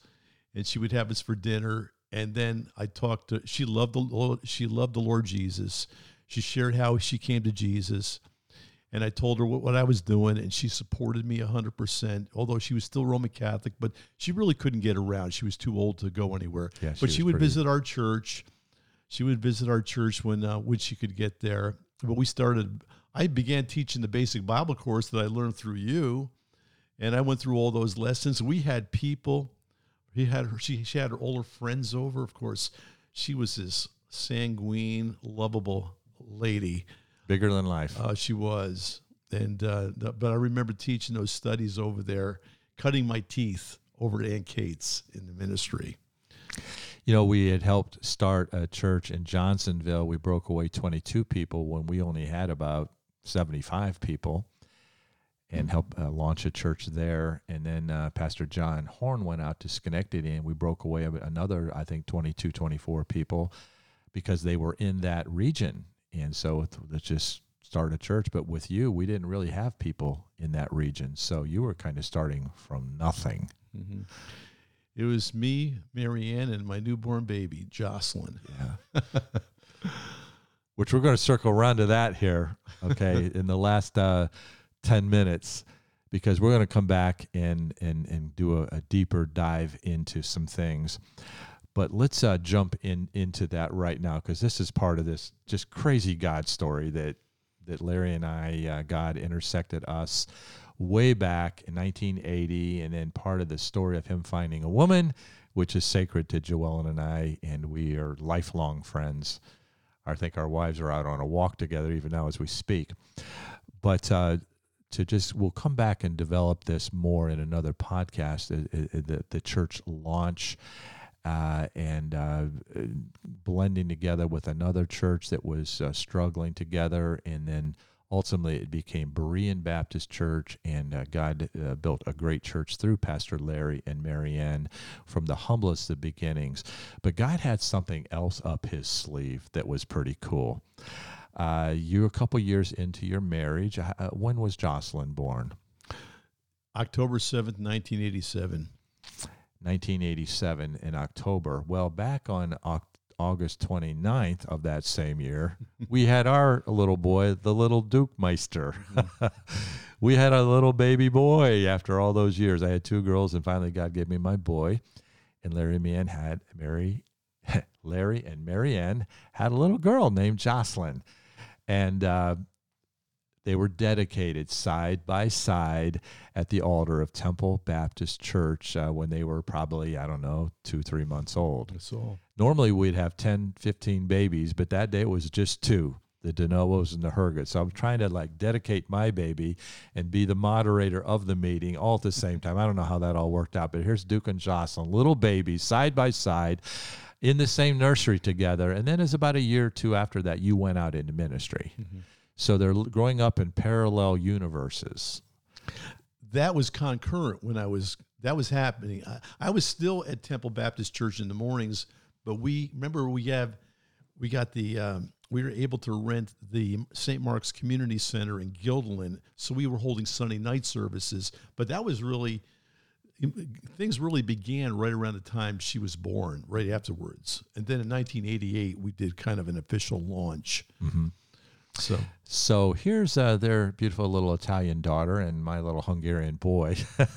and she would have us for dinner, and then I talked to. She loved the Lord, she loved the Lord Jesus. She shared how she came to Jesus, and I told her what, what I was doing, and she supported me hundred percent. Although she was still Roman Catholic, but she really couldn't get around. She was too old to go anywhere. Yeah, she but she would pretty... visit our church. She would visit our church when uh, when she could get there. But we started I began teaching the basic Bible course that I learned through you, and I went through all those lessons. We had people. He had her. She she had her older friends over. Of course, she was this sanguine, lovable lady. Bigger than life. Uh, she was, and uh, but I remember teaching those studies over there, cutting my teeth over at Aunt Kate's in the ministry. You know, we had helped start a church in Johnsonville. We broke away 22 people when we only had about 75 people and help uh, launch a church there. And then uh, Pastor John Horn went out to Schenectady and we broke away another, I think, 22, 24 people because they were in that region. And so let's just start a church. But with you, we didn't really have people in that region. So you were kind of starting from nothing. Mm-hmm. It was me, Marianne, and my newborn baby, Jocelyn. Yeah. which we're going to circle around to that here, okay, in the last uh, 10 minutes, because we're going to come back and, and, and do a, a deeper dive into some things. But let's uh, jump in into that right now, because this is part of this just crazy God story that, that Larry and I, uh, God intersected us way back in 1980, and then part of the story of him finding a woman, which is sacred to Joellen and I, and we are lifelong friends. I think our wives are out on a walk together even now as we speak. But uh, to just we'll come back and develop this more in another podcast. uh, uh, the the church launch. Uh, and uh, blending together with another church that was uh, struggling together, and then ultimately it became Berean Baptist Church, and uh, God uh, built a great church through Pastor Larry and Marianne from the humblest of beginnings. But God had something else up his sleeve that was pretty cool. Uh, you're a couple years into your marriage. Uh, when was Jocelyn born? October 7th, 1987. 1987 in October. Well, back on August 29th of that same year, we had our little boy, the little Duke Meister. we had a little baby boy after all those years. I had two girls, and finally God gave me my boy. And Larry and had Mary, Larry and Marianne had a little girl named Jocelyn, and uh, they were dedicated side by side at the altar of Temple Baptist Church uh, when they were probably, I don't know, two, three months old. Normally we'd have 10, 15 babies, but that day it was just two the DeNovos and the Hergets. So I'm trying to like dedicate my baby and be the moderator of the meeting all at the same time. I don't know how that all worked out, but here's Duke and Jocelyn, little babies, side by side in the same nursery together. And then, as about a year or two after that, you went out into ministry. Mm-hmm. So they're growing up in parallel universes. That was concurrent when I was that was happening. I, I was still at Temple Baptist Church in the mornings, but we remember we have we got the um, we were able to rent the St. Mark's Community Center in Guilderland, so we were holding Sunday night services. But that was really things really began right around the time she was born, right afterwards. And then in 1988, we did kind of an official launch. So So here's uh, their beautiful little Italian daughter and my little Hungarian boy.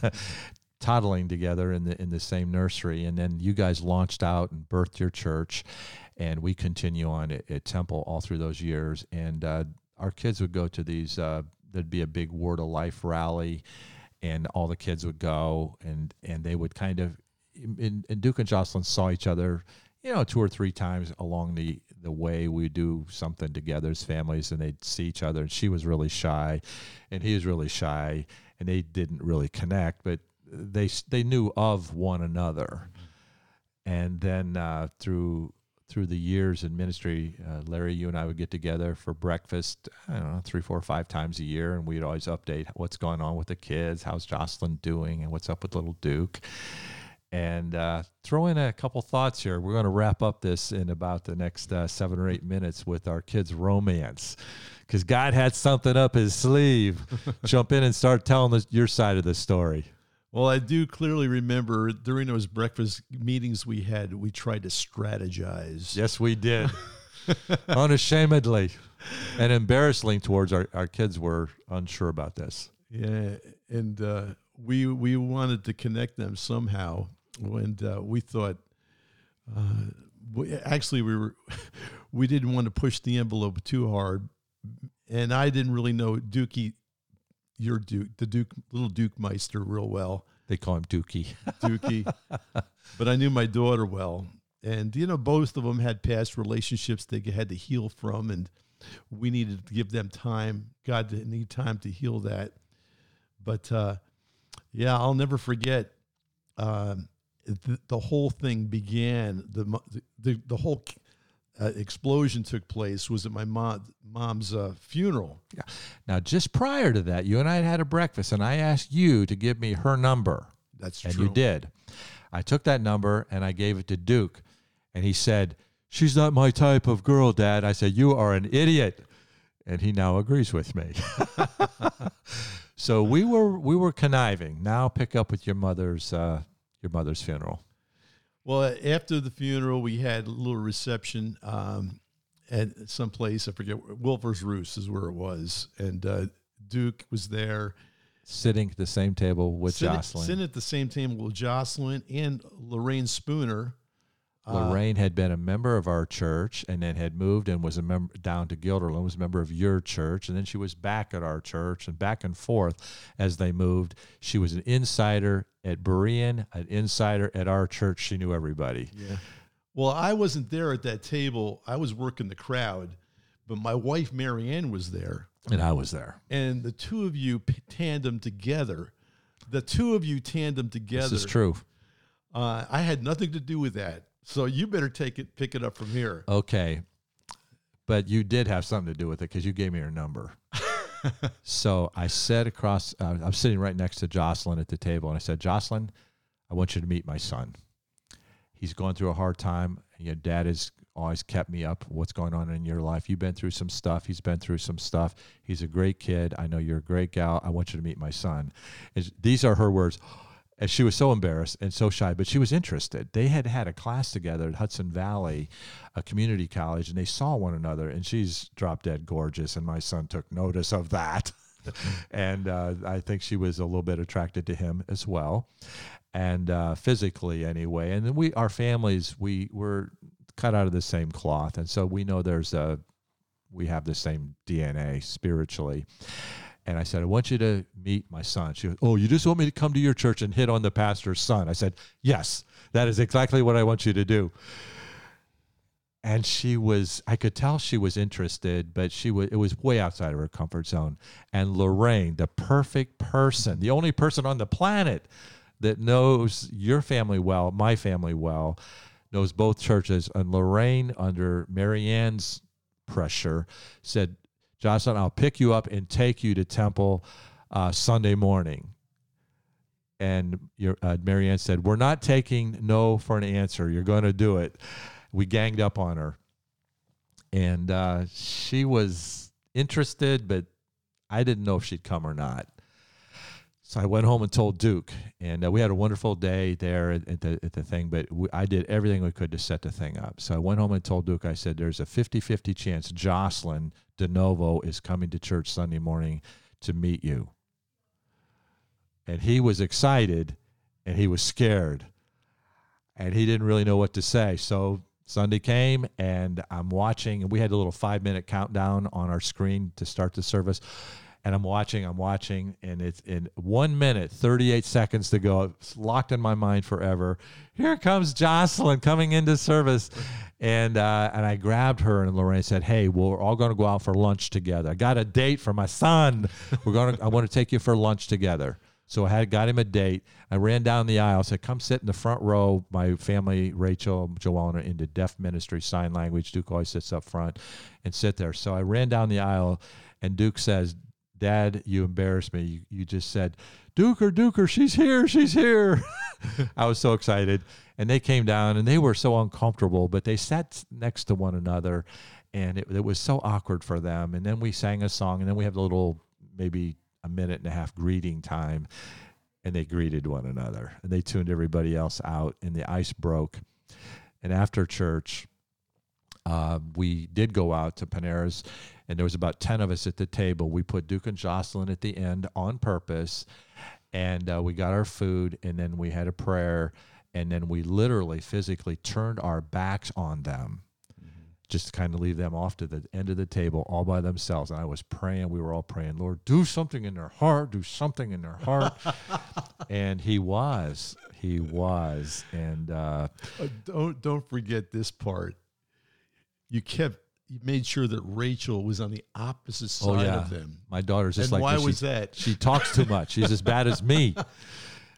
toddling together in the in the same nursery and then you guys launched out and birthed your church and we continue on at, at temple all through those years and uh, our kids would go to these uh, there'd be a big word of life rally and all the kids would go and and they would kind of and, and duke and jocelyn saw each other you know two or three times along the the way we do something together as families and they'd see each other and she was really shy and he was really shy and they didn't really connect but they they knew of one another. And then uh, through through the years in ministry, uh, Larry, you and I would get together for breakfast. I don't know, three, four, five times a year, and we'd always update what's going on with the kids, how's Jocelyn doing, and what's up with little Duke. And uh, throw in a couple thoughts here. We're going to wrap up this in about the next uh, seven or eight minutes with our kids' romance, because God had something up His sleeve. Jump in and start telling us your side of the story. Well, I do clearly remember during those breakfast meetings we had, we tried to strategize. Yes, we did. Unashamedly and embarrassingly towards our, our kids were unsure about this. Yeah, and uh, we we wanted to connect them somehow, and uh, we thought, uh, we, actually, we were we didn't want to push the envelope too hard, and I didn't really know Dookie, your Duke, the Duke, little Duke Meister, real well. They call him Dookie. Dookie. but I knew my daughter well. And, you know, both of them had past relationships they had to heal from. And we needed to give them time. God didn't need time to heal that. But, uh, yeah, I'll never forget. Um, the, the whole thing began. The the the, the whole uh, explosion took place was at my mom mom's uh, funeral. Now, just prior to that, you and I had had a breakfast, and I asked you to give me her number, That's true. and true. you did. I took that number and I gave it to Duke, and he said, "She's not my type of girl, Dad." I said, "You are an idiot," and he now agrees with me. so we were we were conniving. Now pick up with your mother's uh, your mother's funeral. Well, after the funeral, we had a little reception um, at some place. I forget. Wolfert's Roost is where it was, and uh, Duke was there, Sitting at the same table with Jocelyn. sitting at the same table with Jocelyn and Lorraine Spooner. Uh, Lorraine had been a member of our church and then had moved and was a member down to Guilderland, was a member of your church, and then she was back at our church and back and forth as they moved. She was an insider at Berean, an insider at our church. She knew everybody. Yeah. Well, I wasn't there at that table. I was working the crowd, but my wife Marianne was there. And I was there. and the two of you tandem together. The two of you tandem together. This is true. Uh, I had nothing to do with that, so you better take it, pick it up from here. Okay. But you did have something to do with it because you gave me your number. so I said across, uh, I'm sitting right next to Jocelyn at the table, and I said, Jocelyn, I want you to meet my son. He's going through a hard time. Your dad has always kept me up. What's going on in your life? You've been through some stuff. He's been through some stuff. He's a great kid. I know you're a great gal. I want you to meet my son. And these are her words. And she was so embarrassed and so shy, but she was interested. They had had a class together at Hudson Valley, a community college, and they saw one another. And she's drop dead gorgeous, and my son took notice of that. and uh, I think she was a little bit attracted to him as well, and uh, physically anyway. And then we, our families, we were cut out of the same cloth, and so we know there's a, we have the same DNA spiritually. And I said, I want you to meet my son. She goes, Oh, you just want me to come to your church and hit on the pastor's son? I said, Yes, that is exactly what I want you to do. And she was, I could tell she was interested, but she was, it was way outside of her comfort zone. And Lorraine, the perfect person, the only person on the planet that knows your family well, my family well, knows both churches. And Lorraine, under Marianne's pressure, said, Jocelyn, I'll pick you up and take you to temple uh, Sunday morning. And your, uh, Marianne said, We're not taking no for an answer. You're going to do it. We ganged up on her. And uh, she was interested, but I didn't know if she'd come or not. So I went home and told Duke, and uh, we had a wonderful day there at, the at the thing. But we, I did everything we could to set the thing up. So I went home and told Duke, I said, "There's a 50-50 chance Jocelyn DeNovo is coming to church Sunday morning to meet you." And he was excited, and he was scared, and he didn't really know what to say. So Sunday came, and I'm watching, and we had a little five minute countdown on our screen to start the service and I'm watching, I'm watching, and it's in one minute, 38 seconds to go. It's locked in my mind forever. Here comes Jocelyn coming into service. And uh, and I grabbed her and Lorraine said, Hey, we're all going to go out for lunch together. I got a date for my son. We're going to, I want to take you for lunch together. So I had got him a date. I ran down the aisle, said, Come sit in the front row. My family, Rachel, Joellen, are into deaf ministry, sign language. Duke always sits up front and sit there. So I ran down the aisle, and Duke says, Dad, you embarrassed me. You, you just said, Duker, Duker, she's here, she's here. I was so excited. And they came down and they were so uncomfortable, but they sat next to one another and it, it was so awkward for them. And then we sang a song and then we have a little, maybe a minute and a half greeting time. And they greeted one another and they tuned everybody else out and the ice broke. And after church, uh, we did go out to Panera's and there was about 10 of us at the table. We put duke and jocelyn at the end on purpose and uh, we got our food and then we had a prayer and then we literally physically turned our backs on them. Just to kind of leave them off to the end of the table all by themselves. And i was praying. We were all praying lord do something in their heart. Do something in their heart. And he was. He was. And uh, Uh, don't don't forget this part. You kept you made sure that Rachel was on the opposite side oh yeah of them. my daughter's just and like why. She- was that? She talks too much. She's as bad as me.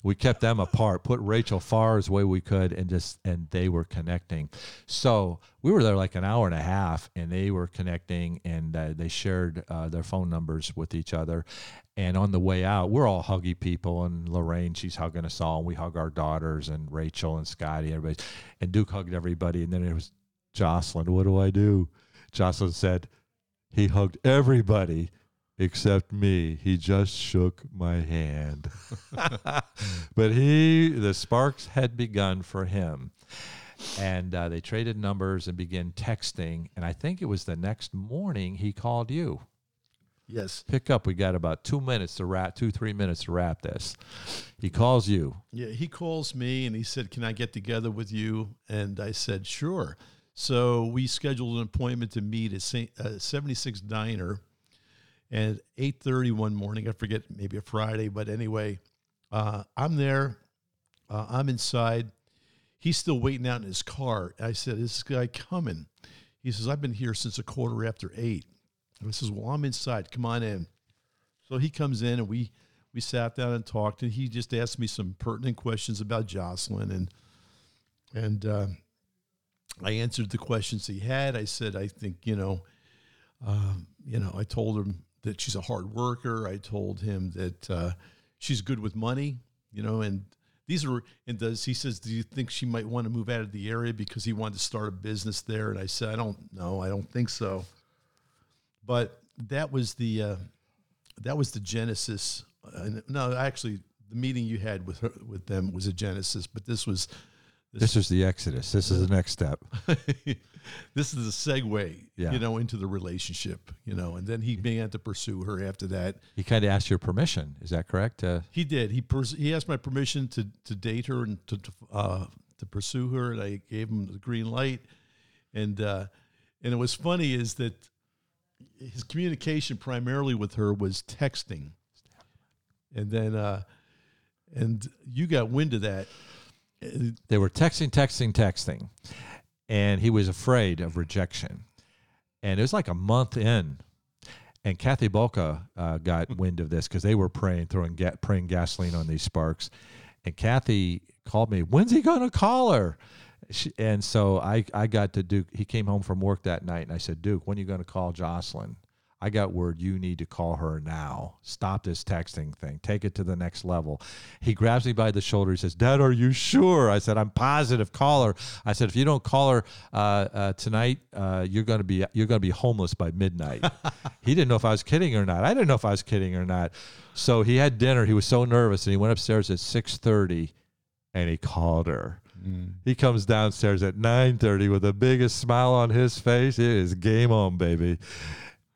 We kept them apart, put Rachel far as way we could, and just and they were connecting. So we were there like an hour and a half, and they were connecting, and uh, they shared uh, their phone numbers with each other. And on the way out, we're all huggy people, and Lorraine, she's hugging us all, and we hug our daughters, and Rachel and Scotty, everybody, and Duke hugged everybody, and then it was Jocelyn. What do I do? Jocelyn said, he hugged everybody except me. He just shook my hand. but he, the sparks had begun for him. And uh, they traded numbers and began texting. And I think it was the next morning he called you. Yes. Pick up. We got about two minutes to wrap, two, three minutes to wrap this. He calls you. Yeah, he calls me and he said, "Can I get together with you?" And I said, "Sure." So we scheduled an appointment to meet at Saint, uh, 76 Diner at 8:30 one morning. I forget, maybe a Friday, but anyway, uh, I'm there. Uh, I'm inside. He's still waiting out in his car. I said, "Is this guy coming?" He says, "I've been here since a quarter after eight. I says, Well, I'm inside. Come on in. So he comes in and we we sat down and talked and he just asked me some pertinent questions about Jocelyn and and uh, I answered the questions he had. I said, I think, you know, um, you know, I told him that she's a hard worker. I told him that uh, she's good with money, you know, and these are, and does, he says, do you think she might want to move out of the area because he wanted to start a business there? And I said, I don't know. I don't think so. But that was the, uh, that was the genesis. Uh, no, actually the meeting you had with her, with them was a genesis, but this was, this, is the exodus. This is the next step. this is the segue, Yeah. you know, into the relationship, you know, and then he began to pursue her after that. He kind of asked your permission. Is that correct? Uh, He did. He pers- he asked my permission to to date her and to to, uh, to pursue her, and I gave him the green light. And uh, and it was funny is that his communication primarily with her was texting, and then uh, and you got wind of that. They were texting, texting, texting, and he was afraid of rejection. And it was like a month in, and Kathy Bolka uh, got wind of this because they were praying, throwing ga- praying gasoline on these sparks. And Kathy called me, "When's he gonna call her?" She, and so I, I got to Duke. He came home from work that night, and I said, "Duke, when are you going to call Jocelyn?" I got word you need to call her now. Stop this texting thing. Take it to the next level. He grabs me by the shoulder. He says, Dad, are you sure? I said, I'm positive. Call her. I said, if you don't call her uh, uh, tonight, uh, you're gonna be you're gonna be homeless by midnight. he didn't know if I was kidding or not. I didn't know if I was kidding or not. So he had dinner. He was so nervous, and he went upstairs at six thirty, and he called her. He comes downstairs at 9:30 with the biggest smile on his face. It is game on, baby.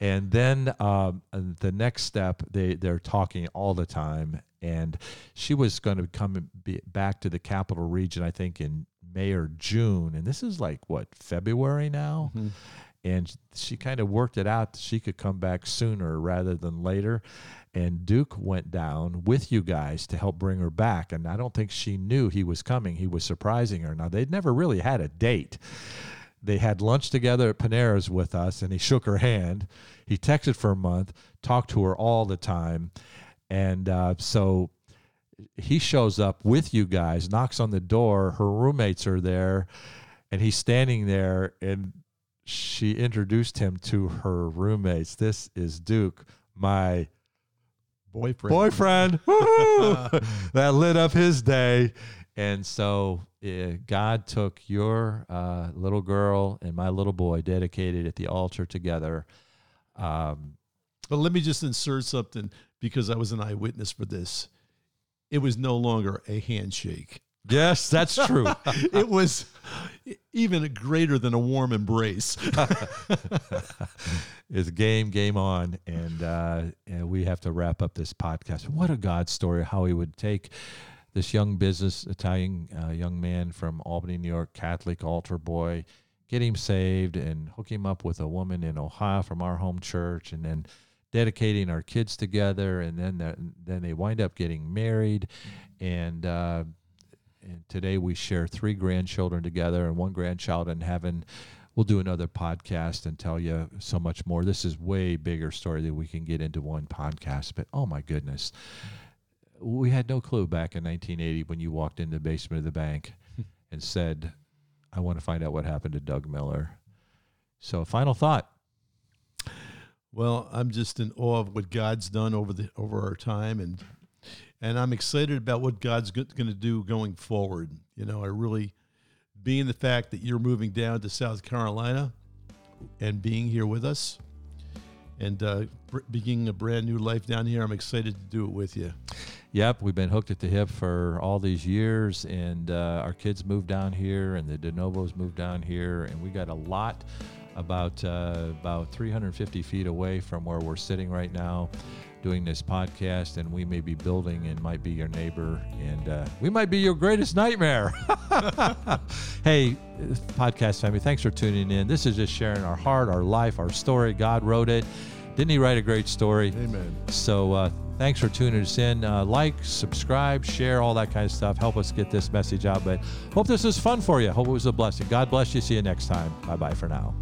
And then um, the next step, they they're talking all the time, and she was going to come back to the capital region, I think, in May or June, and this is like what February now, and she kind of worked it out. that She could come back sooner rather than later. And Duke went down with you guys to help bring her back. And I don't think she knew he was coming. He was surprising her. Now, they'd never really had a date. They had lunch together at Panera's with us, and he shook her hand. He texted for a month, talked to her all the time. And uh, so he shows up with you guys, knocks on the door. Her roommates are there, and he's standing there. And she introduced him to her roommates. This is Duke, my boyfriend. boyfriend. That lit up his day. And so uh, God took your uh, little girl and my little boy, dedicated at the altar together. Um, But let me just insert something because I was an eyewitness for this. It was no longer a handshake. yes, that's true. it was even greater than a warm embrace. it's game, game on, and, uh, and we have to wrap up this podcast. What a God story! How He would take this young business Italian uh, young man from Albany, New York, Catholic altar boy, get him saved, and hook him up with a woman in Ohio from our home church, and then dedicating our kids together, and then then they wind up getting married, and. Uh, and today we share three grandchildren together and one grandchild in heaven. We'll do another podcast and tell you so much more. This is way bigger story that we can get into one podcast but oh my goodness we had no clue back in 1980 when you walked in the basement of the bank and said i want to find out what happened to doug miller so final thought well, I'm just in awe of what God's done over the over our time, and and I'm excited about what God's going to do going forward. You know, I really, being the fact that you're moving down to South Carolina, and being here with us, and uh, beginning a brand new life down here, I'm excited to do it with you. Yep, we've been hooked at the hip for all these years, and uh, our kids moved down here, and the De Novos moved down here, and we got a lot about uh, about 350 feet away from where we're sitting right now, doing this podcast, and we may be building and might be your neighbor, and uh, we might be your greatest nightmare. hey, podcast family, thanks for tuning in. This is just sharing our heart, our life, our story. God wrote it. Didn't he write a great story? Amen. So uh, thanks for tuning us in. Uh, like, subscribe, share, all that kind of stuff. Help us get this message out. But hope this was fun for you. Hope it was a blessing. God bless you. See you next time. Bye bye for now.